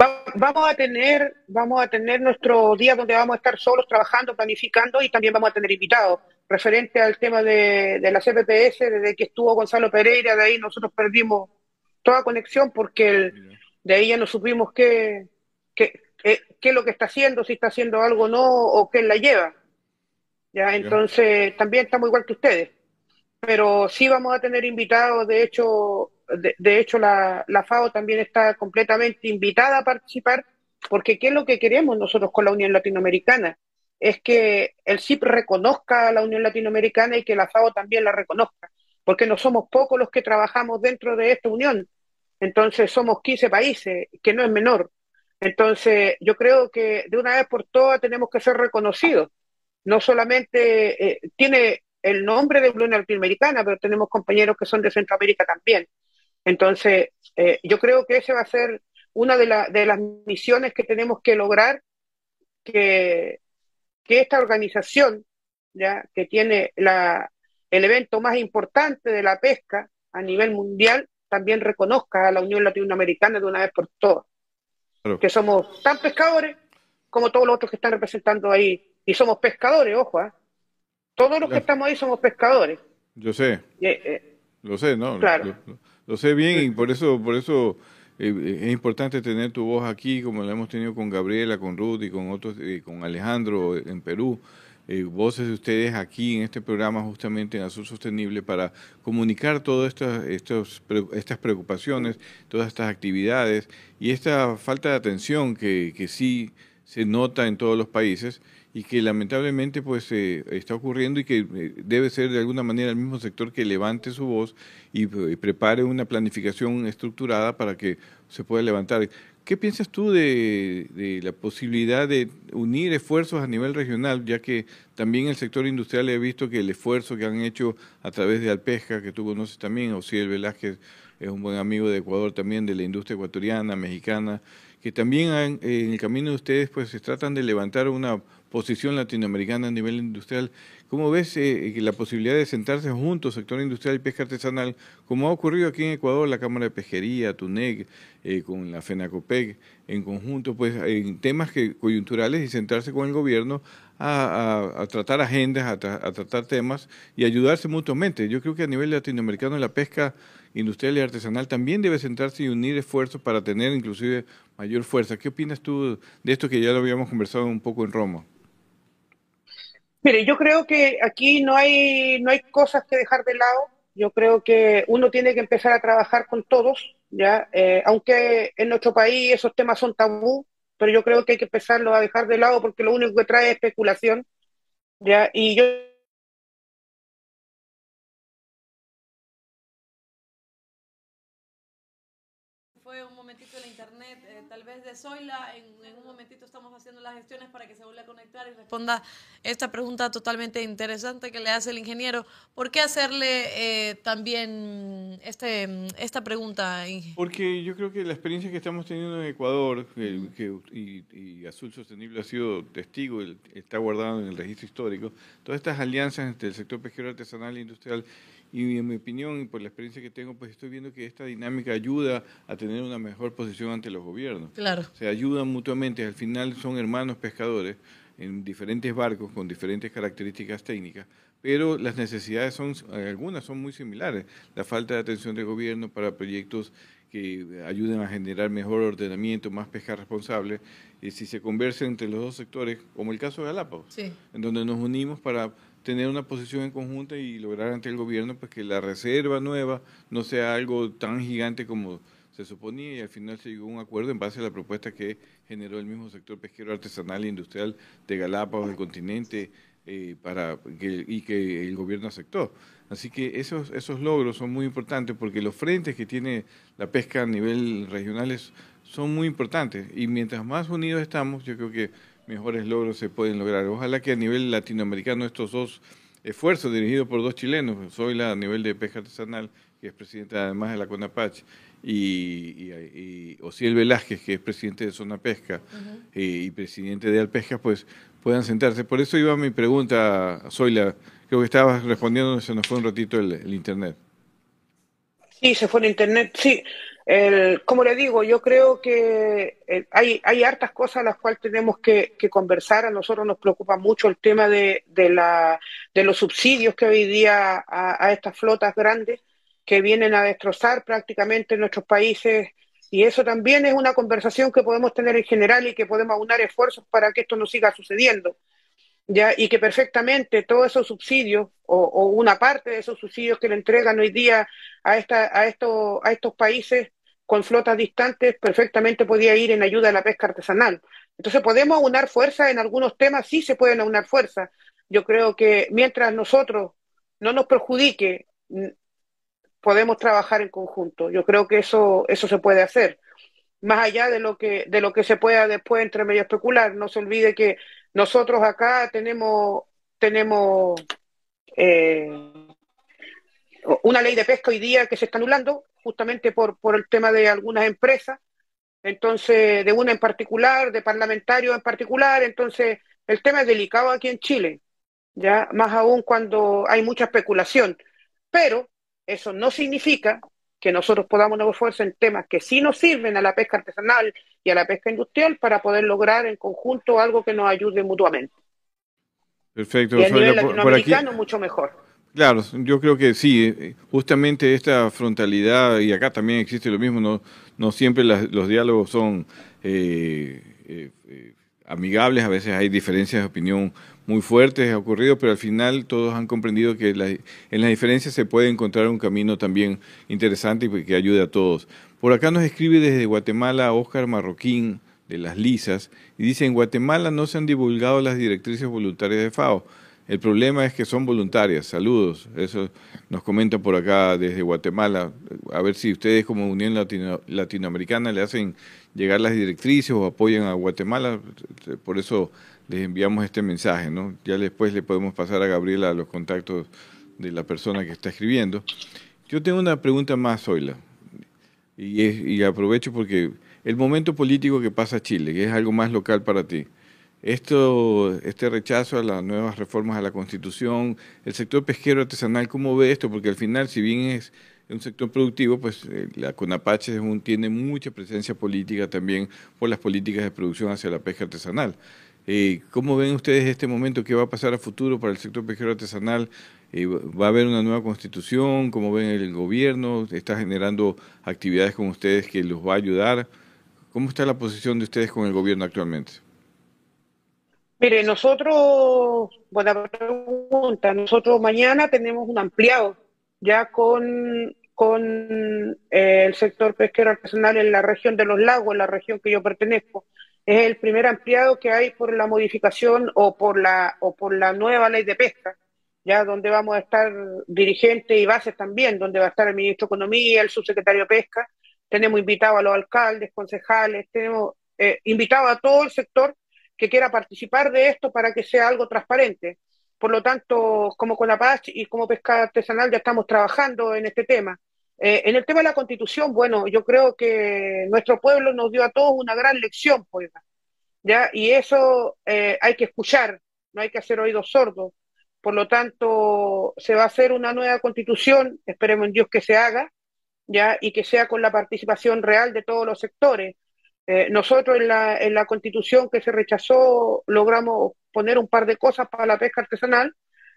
Va- vamos a tener, vamos a tener nuestro día donde vamos a estar solos trabajando, planificando y también vamos a tener invitados. Referente al tema de, de la CPPS, desde que estuvo Gonzalo Pereira, de ahí nosotros perdimos toda conexión porque el- de ahí ya no supimos qué, qué, qué- qué es lo que está haciendo, si está haciendo algo o no, o quién la lleva. Ya, entonces también estamos igual que ustedes. Pero sí vamos a tener invitados, de hecho, de, de hecho la, la FAO también está completamente invitada a participar, porque ¿qué es lo que queremos nosotros con la Unión Latinoamericana? Es que el CIP reconozca a la Unión Latinoamericana y que la FAO también la reconozca, porque no somos pocos los que trabajamos dentro de esta unión. Entonces somos 15 países, que no es menor. Entonces yo creo que de una vez por todas tenemos que ser reconocidos. No solamente eh, tiene el nombre de Unión Latinoamericana, pero tenemos compañeros que son de Centroamérica también. Entonces, eh, yo creo que esa va a ser una de, de las misiones que tenemos que lograr, que, que esta organización, ya que tiene la, el evento más importante de la pesca a nivel mundial, también reconozca a la Unión Latinoamericana de una vez por todas, que somos tan pescadores como todos los otros que están representando ahí. Y somos pescadores, ojo, ¿ah? todos los que estamos ahí somos pescadores. Yo sé. Eh, eh, Lo sé, ¿no? Claro. Lo, lo- lo sé bien y por eso, por eso eh, es importante tener tu voz aquí, como la hemos tenido con Gabriela, con Ruth y con otros, eh, con Alejandro en Perú. eh, voces de ustedes aquí en este programa justamente en Azul Sostenible para comunicar todas estas preocupaciones, todas estas actividades y esta falta de atención que, que sí se nota en todos los países y que lamentablemente pues eh, está ocurriendo y que eh, debe ser de alguna manera el mismo sector que levante su voz y, eh, prepare una planificación estructurada para que se pueda levantar. ¿Qué piensas tú de, de la posibilidad de unir esfuerzos a nivel regional, ya que también el sector industrial he visto que el esfuerzo que han hecho a través de Alpesca, que tú conoces también, Osiel Velázquez es un buen amigo de Ecuador también, de la industria ecuatoriana, mexicana, que también han- en el camino de ustedes pues se tratan de levantar una posición latinoamericana a nivel industrial. ¿Cómo ves eh, que la posibilidad de sentarse juntos, sector industrial y pesca artesanal, como ha ocurrido aquí en Ecuador, la Cámara de Pesquería, TUNEC, eh, con la FENACOPEC, en conjunto, pues en temas que, coyunturales y sentarse con el gobierno a tratar agendas, a, tra- a tratar temas y ayudarse mutuamente. Yo creo que a nivel latinoamericano la pesca industrial y artesanal también debe sentarse y unir esfuerzos para tener inclusive mayor fuerza. ¿Qué opinas tú de esto que ya lo habíamos conversado un poco en Roma? Mire, yo creo que aquí no hay, no hay cosas que dejar de lado. Yo creo que uno tiene que empezar a trabajar con todos, ¿ya? Eh, aunque en nuestro país esos temas son tabú, pero yo creo que hay que empezarlo a dejar de lado porque lo único que trae es especulación, ¿ya? Y yo de Zoila. En, en un momentito estamos haciendo las gestiones para que se vuelva a conectar y responda esta pregunta totalmente interesante que le hace el ingeniero. ¿Por qué hacerle eh, también este, esta pregunta? Porque yo creo que la experiencia que estamos teniendo en Ecuador, que, y, y Azul Sostenible ha sido testigo, está guardado en el registro histórico, todas estas alianzas entre el sector pesquero artesanal e industrial, y en mi opinión, y por la experiencia que tengo, pues estoy viendo que esta dinámica ayuda a tener una mejor posición ante los gobiernos. Claro. Se ayudan mutuamente, al final son hermanos pescadores en diferentes barcos con diferentes características técnicas, pero las necesidades son, algunas son muy similares. La falta de atención del gobierno para proyectos que ayuden a generar mejor ordenamiento, más pesca responsable, y si se conversa entre los dos sectores, como el caso de Galápagos, Sí. en donde nos unimos para tener una posición en conjunta y lograr ante el gobierno pues que la reserva nueva no sea algo tan gigante como se suponía y al final se llegó a un acuerdo en base a la propuesta que generó el mismo sector pesquero artesanal e industrial de Galápagos del continente eh, para que, y que el gobierno aceptó. Así que esos, esos logros son muy importantes porque los frentes que tiene la pesca a nivel regional es- son muy importantes y mientras más unidos estamos, yo creo que mejores logros se pueden lograr. Ojalá que a nivel latinoamericano estos dos esfuerzos dirigidos por dos chilenos, Zoila a nivel de pesca artesanal, que es presidente además de la CONAPACH, y, y, y Ociel Velázquez, que es presidente de Zona Pesca eh, y presidente de Alpesca, pues puedan sentarse. Por eso iba mi pregunta, Zoila, creo que estabas respondiendo, se nos fue un ratito el, el internet. Sí, se fue en internet. Sí, el, como le digo, yo creo que eh, hay, hartas cosas las cuales tenemos que, conversar. A nosotros nos preocupa mucho el tema de, la, de los subsidios que hoy día a, estas flotas grandes que vienen a destrozar prácticamente nuestros países. Y eso también es una conversación que podemos tener en general y que podemos aunar esfuerzos para que esto no siga sucediendo. ¿ya? y que perfectamente todos esos subsidios o, una parte de esos subsidios que le entregan hoy día a, esta, a, estos, a estos países con flotas distantes perfectamente podía ir en ayuda a la pesca artesanal. Entonces, ¿podemos aunar fuerza en algunos temas? Sí se pueden aunar fuerza. Yo creo que mientras nosotros no nos perjudique, podemos trabajar en conjunto. Yo creo que eso, eso se puede hacer. Más allá de lo que, de lo que se pueda después entre medio especular, no se olvide que nosotros acá tenemos, tenemos eh, una ley de pesca hoy día que se está anulando justamente por, por el tema de algunas empresas, entonces de una en particular, de parlamentarios en particular, entonces el tema es delicado aquí en Chile, ya más aún cuando hay mucha especulación, pero eso no significa que nosotros podamos unir fuerza en temas que sí nos sirven a la pesca artesanal y a la pesca industrial para poder lograr en conjunto algo que nos ayude mutuamente. Perfecto. Y a nivel por- por aquí- latinoamericano mucho mejor. Claro, yo creo que sí, eh, justamente esta frontalidad, y acá también existe lo mismo, no, no siempre las- los diálogos son eh, eh, eh, amigables, a veces hay diferencias de opinión muy fuertes, ha ocurrido, pero al final todos han comprendido que en las diferencias se puede encontrar un camino también interesante y que ayude a todos. Por acá nos escribe desde Guatemala Óscar Marroquín, de Las Lisas, y dice, en Guatemala no se han divulgado las directrices voluntarias de FAO. El problema es que son voluntarias. Saludos. Eso nos comenta por acá desde Guatemala. A ver si ustedes como Unión Latino- Latinoamericana le hacen llegar las directrices o apoyan a Guatemala. Por eso les enviamos este mensaje. ¿no? Ya después le podemos pasar a Gabriela los contactos de la persona que está escribiendo. Yo tengo una pregunta más, Zoila. Y, y aprovecho porque el momento político que pasa Chile, que es algo más local para ti, esto, este rechazo a las nuevas reformas a la Constitución, el sector pesquero artesanal, ¿cómo ve esto? Porque al final, si bien es un sector productivo, pues eh, la CONAPACHE tiene mucha presencia política también por las políticas de producción hacia la pesca artesanal. Eh, ¿Cómo ven ustedes este momento? ¿Qué va a pasar a futuro para el sector pesquero artesanal? Eh, ¿Va a haber una nueva constitución? ¿Cómo ven el gobierno? ¿Está generando actividades con ustedes que los va a ayudar? ¿Cómo está la posición de ustedes con el gobierno actualmente? Mire, nosotros, buena pregunta, nosotros mañana tenemos un ampliado ya con, con eh, el sector pesquero artesanal en la región de los lagos, en la región que yo pertenezco. Es el primer ampliado que hay por la modificación o por la, o por la nueva ley de pesca, ya donde vamos a estar dirigentes y bases también, donde va a estar el ministro de Economía, el subsecretario de Pesca. Tenemos invitados a los alcaldes, concejales, tenemos eh, invitado a todo el sector que quiera participar de esto para que sea algo transparente. Por lo tanto, como con la paz y como pesca artesanal ya estamos trabajando en este tema. Eh, en el tema de la constitución, bueno, yo creo que nuestro pueblo nos dio a todos una gran lección, pues, ¿ya? Y eso eh, hay que escuchar, no hay que hacer oídos sordos. Por lo tanto, se va a hacer una nueva constitución, esperemos en Dios que se haga, ¿ya? Y que sea con la participación real de todos los sectores. Eh, nosotros en la, en la constitución que se rechazó logramos poner un par de cosas para la pesca artesanal,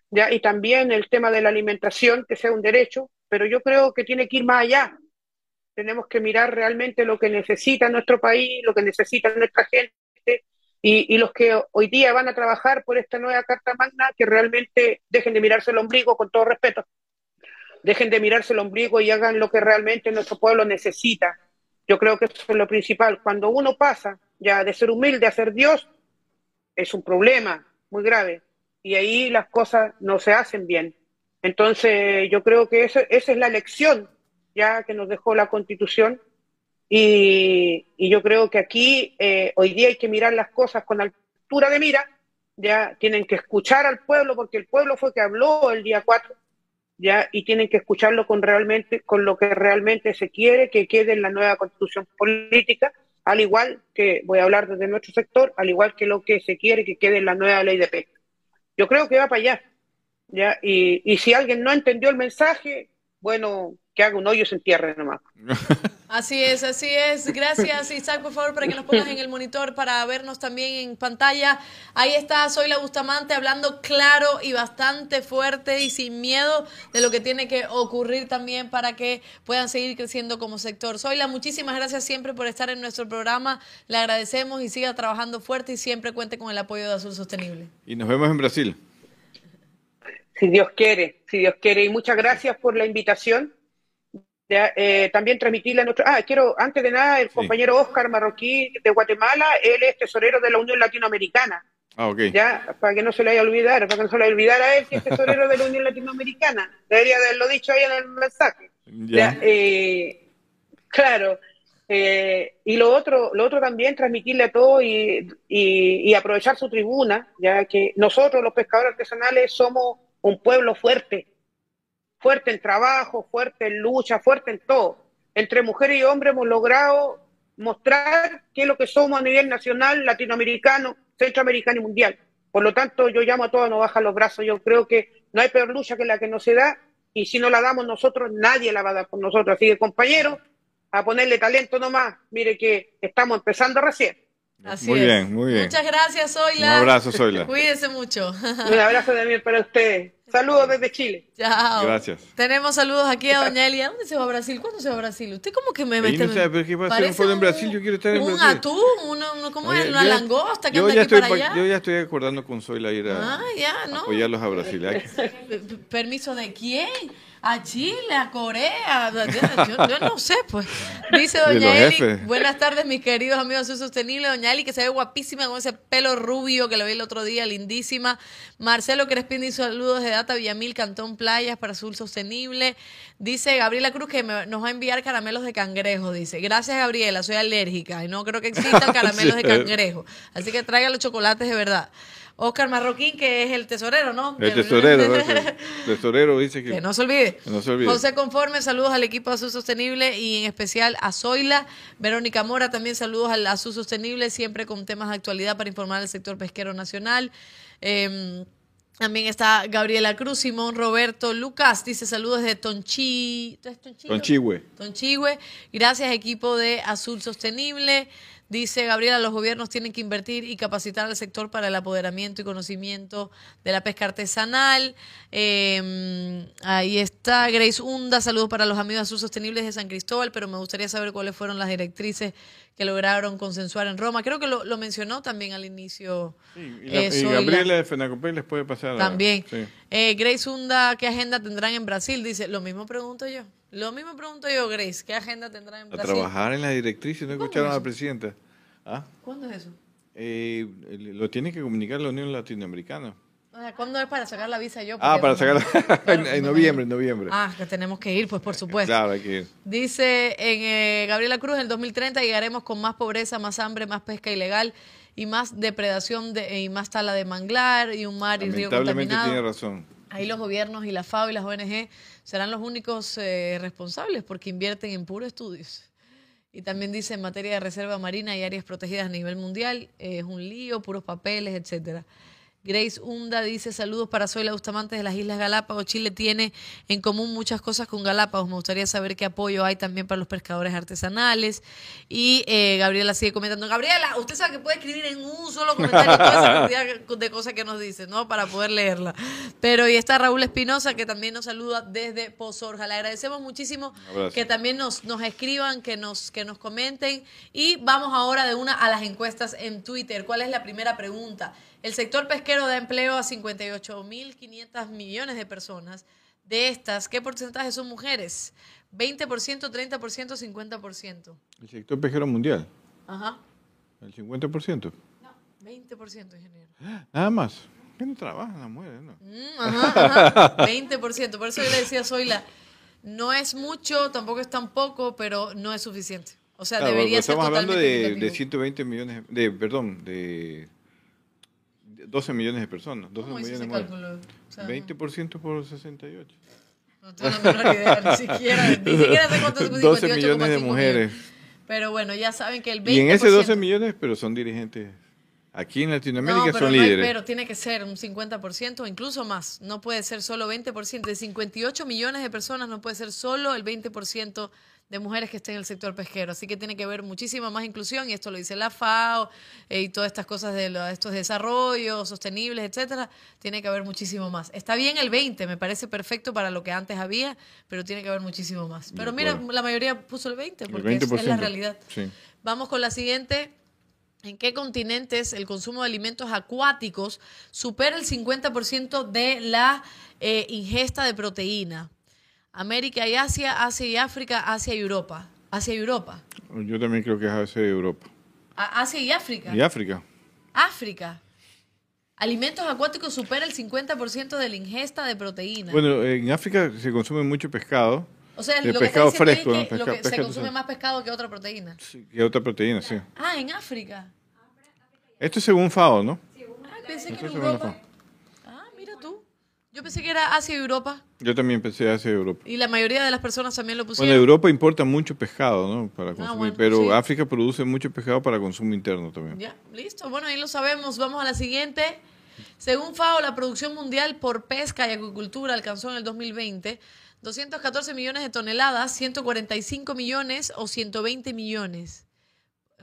¿ya? y también el tema de la alimentación, que sea un derecho, pero yo creo que tiene que ir más allá. Tenemos que mirar realmente lo que necesita nuestro país, lo que necesita nuestra gente y, y los que hoy día van a trabajar por esta nueva Carta Magna, que realmente dejen de mirarse el ombligo, con todo respeto, dejen de mirarse el ombligo y hagan lo que realmente nuestro pueblo necesita yo creo que eso es lo principal. Cuando uno pasa ya de ser humilde a ser Dios, es un problema muy grave. Y ahí las cosas no se hacen bien. Entonces, yo creo que esa es la lección ya que nos dejó la Constitución. Y, yo creo que aquí eh, hoy día hay que mirar las cosas con altura de mira. Ya tienen que escuchar al pueblo, porque el pueblo fue que habló el día 4 ya y tienen que escucharlo con realmente con lo que realmente se quiere que quede en la nueva constitución política al igual que voy a hablar desde nuestro sector al igual que lo que se quiere que quede en la nueva ley de pesca yo creo que va para allá ya y, y si alguien no entendió el mensaje bueno que haga un hoyo y se entierre nomás Así es, así es. Gracias, Isaac, por favor, para que nos pongas en el monitor para vernos también en pantalla. Ahí está, soy la Bustamante hablando claro y bastante fuerte y sin miedo de lo que tiene que ocurrir también para que puedan seguir creciendo como sector. Soy la muchísimas gracias siempre por estar en nuestro programa. Le agradecemos y siga trabajando fuerte y siempre cuente con el apoyo de Azul Sostenible. Y nos vemos en Brasil. Si Dios quiere, si Dios quiere. Y muchas gracias por la invitación eh, también transmitirle a nuestro... Ah, quiero, antes de nada, el compañero Oscar Marroquí de Guatemala, él es tesorero de la Unión Latinoamericana. Ah, ok. Ya, para que no se le haya olvidado, para que no se le haya olvidado a él que es tesorero de la Unión Latinoamericana. Debería haberlo dicho ahí en el mensaje. Ya. Eh, claro. Eh, y lo otro, lo otro también, transmitirle a todos y, y, y aprovechar su tribuna, ya que nosotros los pescadores artesanales somos un pueblo fuerte, fuerte en trabajo, fuerte en lucha, fuerte en todo. Entre mujeres y hombres hemos logrado mostrar qué es lo que somos a nivel nacional, latinoamericano, centroamericano y mundial. Por lo tanto, yo llamo a todos no bajar los brazos. Yo creo que no hay peor lucha que la que no se da y si no la damos nosotros, nadie la va a dar por nosotros. Así que, compañeros, a ponerle talento nomás. Mire que estamos empezando recién. Así muy es. bien, muy bien. Muchas gracias, Zoila. Un abrazo, Zoila. Cuídese mucho. Un abrazo de para ustedes. Saludos desde Chile. Chao. Gracias. Tenemos saludos aquí a Doña Elia. ¿Dónde se va a Brasil? ¿Cuándo se va a Brasil? ¿Usted cómo que me mete? no sabe, pero ¿qué pasa? Parece ¿Puedo en un- Brasil? Yo quiero estar en Un Brasil. atún, una, una- ¿cómo Oye, es? Una ya- langosta que yo anda ya aquí estoy para pa- allá. Yo ya estoy acordando con Zoila ir a Ah, ya, ¿no? apoyarlos a Brasil. P- ¿Permiso de quién? ¿A Chile? ¿A Corea? Yo, yo no sé, pues. Dice Doña Eli. Buenas tardes, mis queridos amigos de Sostenible. Doña Eli, que se ve guapísima con ese pelo rubio que le vi el otro día, lindísima. Marcelo Crespín dice saludos de Data Villamil, Cantón Playas para Azul Sostenible. Dice Gabriela Cruz que me- nos va a enviar caramelos de cangrejo. Dice, gracias Gabriela, soy alérgica y no creo que existan caramelos de cangrejo. Así que traiga los chocolates de verdad. Oscar Marroquín, que es el tesorero, ¿no? El tesorero, ¿no? El tesorero dice que... Que no se olvide. Que no se olvide. José Conforme, saludos al equipo Azul Sostenible y en especial a Zoila. Verónica Mora, también saludos al Azul Sostenible, siempre con temas de actualidad para informar al sector pesquero nacional. Eh, también está Gabriela Cruz, Simón Roberto Lucas, dice saludos de Tonchi... ¿es Tonchillo? Con Chihue. Tonchihue. Gracias, equipo de Azul Sostenible. Dice Gabriela, los gobiernos tienen que invertir y capacitar al sector para el apoderamiento y conocimiento de la pesca artesanal. Eh, ahí está Grace Hunda, saludos para los amigos Azul Sostenibles de San Cristóbal, pero me gustaría saber cuáles fueron las directrices que lograron consensuar en Roma. Creo que lo, lo mencionó también al inicio. Y, la- eh, y. Gabriela de Fenacopé les puede pasar. a- También. sí. Eh, Grace Hunda, ¿qué agenda tendrán en Brasil? Dice, lo mismo pregunto yo. Lo mismo pregunto yo, Grace. ¿Qué agenda tendrán en A Brasil? trabajar en la directriz, ¿no escucharon a la presidenta? ¿Ah? ¿Cuándo es eso? Eh, lo tiene que comunicar la Unión Latinoamericana. ¿Cuándo es para sacar la visa yo? Ah, para sacar en, en noviembre, en noviembre. Ah, que tenemos que ir, pues por supuesto. Claro, hay que ir. Dice en eh, Gabriela Cruz, en el 2030 llegaremos con más pobreza, más hambre, más pesca ilegal y más depredación de- y más tala de manglar y un mar y río contaminado. tiene razón. Ahí los gobiernos y la FAO y las ONG serán los únicos eh, responsables porque invierten en puros estudios. Y también dice en materia de reserva marina y áreas protegidas a nivel mundial, eh, es un lío, puros papeles, etcétera. Grace Hunda dice saludos para Zoila Bustamante de las Islas Galápagos. Chile tiene en común muchas cosas con Galápagos. Me gustaría saber qué apoyo hay también para los pescadores artesanales. Y eh, Gabriela sigue comentando. Gabriela, usted sabe que puede escribir en un solo comentario toda esa cantidad de cosas que nos dice, ¿no? Para poder leerla. Pero y está Raúl Espinosa que también nos saluda desde Pozorja. Le agradecemos muchísimo que también nos, nos escriban, que nos, que nos comenten. Y vamos ahora de una a las encuestas en Twitter. ¿Cuál es la primera pregunta? El sector pesquero da empleo a 58.500 millones de personas. De estas, ¿qué porcentaje son mujeres? 20%, 30%, 50%. El sector pesquero mundial, Ajá. el 50%. 20%, ingeniero. Nada más. Que no trabajan las mujeres, ¿no? Mm, ajá, ajá. 20%. Por eso yo le decía a Zoila, no es mucho, tampoco es tan poco, pero no es suficiente. O sea, Claro, debería ser estamos hablando de, de 120 millones, de, perdón, de 12 millones de personas. 12 ¿Cómo millones de? O sea, 20% por 68. No tengo la menor idea, ni siquiera, ni siquiera sé cuánto es 12 58,5 millones de mujeres. Pero bueno, ya saben que el 20%. Y en ese 12 millones, pero son dirigentes. Aquí en Latinoamérica no, pero son no líderes. pero, tiene que ser un 50% o incluso más. No puede ser solo 20%. De 58 millones de personas no puede ser solo el 20% de mujeres que estén en el sector pesquero. Así que tiene que haber muchísima más inclusión y esto lo dice la FAO eh, y todas estas cosas de lo- estos desarrollos sostenibles, etcétera. Tiene que haber muchísimo más. Está bien el 20, me parece perfecto para lo que antes había, pero tiene que haber muchísimo más. Pero mira, la mayoría puso el 20 El porque es- la 20%. realidad. Sí. Vamos con la siguiente. ¿En qué continentes el consumo de alimentos acuáticos supera el 50% de la eh, ingesta de proteína? América y Asia, Asia y África, Asia y Europa. Asia y Europa. Yo también creo que es hacia Europa. A- Asia y África. Y África. África. Alimentos acuáticos supera el 50% de la ingesta de proteína. Bueno, en África se consume mucho pescado. o sea, de lo que está pescado fresco, que, lo Pesca- que se consume más pescado que otra proteína. Y otra proteína, sí. Ah, en África. Esto es según FAO, ¿no? Ah, pensé que Esto en es según la Europa. FAO. Ah, mira tú. Yo pensé que era Asia y Europa. Yo también pensé hacia Europa. Y la mayoría de las personas también lo Bueno, pusieron. Europa importa mucho pescado, ¿no? Para consumir, Ah, bueno, pero sí. África produce mucho pescado para consumo interno también. Ya, listo. Bueno, ahí lo sabemos. Vamos a la siguiente. Según FAO, la producción mundial por pesca y acuicultura alcanzó en el 2020 214 millones de toneladas, 145 millones o 120 millones.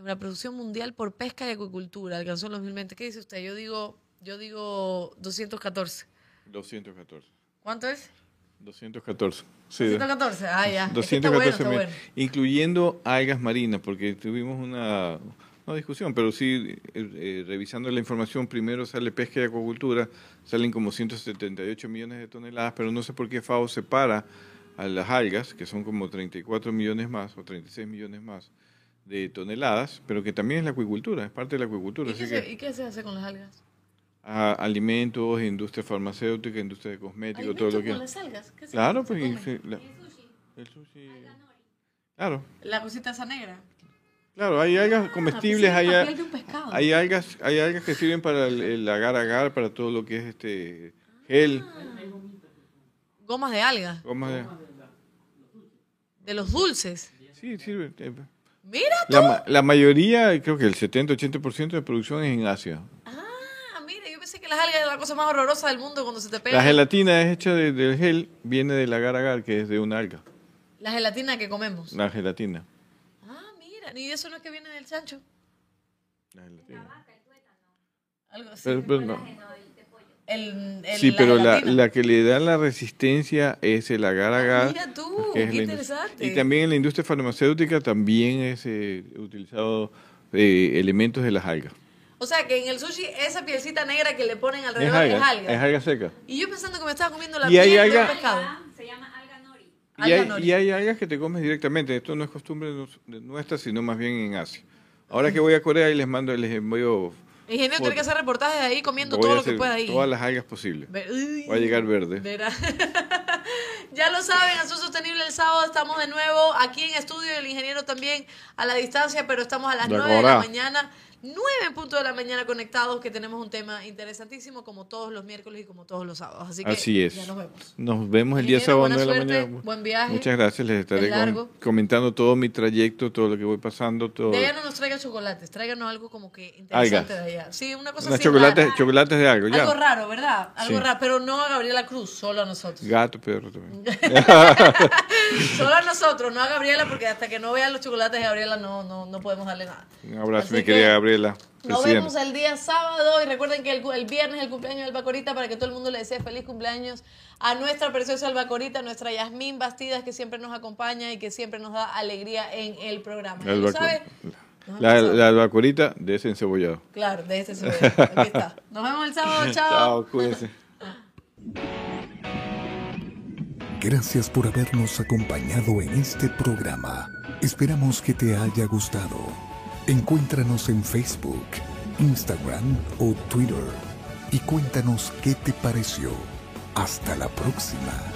La producción mundial por pesca y acuicultura alcanzó en el 2020. ¿Qué dice usted? Yo digo, yo digo 214. 214. ¿Cuánto es? 214. Sí, 214. Ah, ya. Es que 214 está bueno, está mil, bueno. incluyendo algas marinas, porque tuvimos una, no discusión, pero sí, eh, eh, revisando la información, primero sale pesca y acuacultura, salen como 178 millones de toneladas, pero no sé por qué FAO separa a las algas, que son como 34 millones más o 36 millones más de toneladas, pero que también es la acuicultura, es parte de la acuicultura. ¿Y qué, Así se, que y qué se hace con las algas? A- alimentos, industria farmacéutica, industria de cosméticos, todo lo ¿Alimentos que... con las algas? ¿Qué se- Claro, se pues... sí, la- el sushi... Claro, La cosita esa negra. claro, hay algas comestibles, pensé hay, hay algas, hay algas que sirven para el, el agar agar, para todo lo que es este gel, Gomas de alga. gomas de- De los dulces. Sí, sirve. eh, Mira tú. La, la mayoría, creo que el 70-80% de producción es en Asia. Ah, que las algas eran la cosa más horrorosa del mundo cuando se te pega. La gelatina es hecha de- del gel, viene del agar agar, que es de una alga, La gelatina que comemos. la gelatina. Ah, mira, ni eso no es que viene del chancho. Algo así. Pero- pero no. El, el- Sí, pero la, gelatina. la que le da la resistencia es el agar agar. Ah, Mira tú, es qué la interesante. Y también en la industria farmacéutica también es eh, utilizado eh, elementos de las algas. O sea, que en el sushi esa pielcita negra que le ponen Es alrededor alga, es alga. es alga seca. Y yo pensando que me estaba comiendo la Y hay piel de un alga- pescado. Y hay, Alga nori. y hay algas que te comes directamente. Esto no es costumbre nuestra, sino más bien en Asia. Ahora que voy a Corea y les mando, les envío. Ingeniero, tiene que hacer reportajes ahí comiendo Voy todo a lo que pueda ahí. Todas las algas posibles. Va a llegar verde. Verá. ya lo saben, Azul Sostenible el sábado estamos de nuevo aquí en estudio, el ingeniero también a la distancia, pero estamos a las 9 de la mañana, 9 en punto de la mañana conectados, que tenemos un tema interesantísimo como todos los miércoles y como todos los sábados. Así que Así es. ya nos vemos. Nos vemos el día sábado a buena 9 de la suerte, mañana. buen viaje. Muchas gracias. Les estaré largo. comentando todo mi trayecto, todo lo que voy pasando. Todo. De allá no nos traigan chocolates, tráiganos algo como que interesante Algas. de allá. Sí, una cosa así chocolates, rara. chocolates de algo, ya. Algo raro, ¿verdad? Algo Sí. raro, pero no a Gabriela Cruz, solo a nosotros. Gato, perro también. Solo a nosotros, no a Gabriela, porque hasta que no vean los chocolates de Gabriela no, no, no podemos darle nada. Un abrazo, Así mi querida Gabriela. Nos vemos el día sábado y recuerden que el, el viernes es el cumpleaños del Bacorita para que todo el mundo le desee feliz cumpleaños a nuestra preciosa Albacorita, nuestra Yasmín Bastidas que siempre nos acompaña y que siempre nos da alegría en el programa. ¿Ya lo Albaco- sabe? La, la albacorita de ese encebollado. Claro, de se ve. Aquí está. Nos vemos el sábado, chao. Chao, cuídense. Gracias por habernos acompañado en este programa. Esperamos que te haya gustado. Encuéntranos en Facebook, Instagram o Twitter y cuéntanos qué te pareció. Hasta la próxima.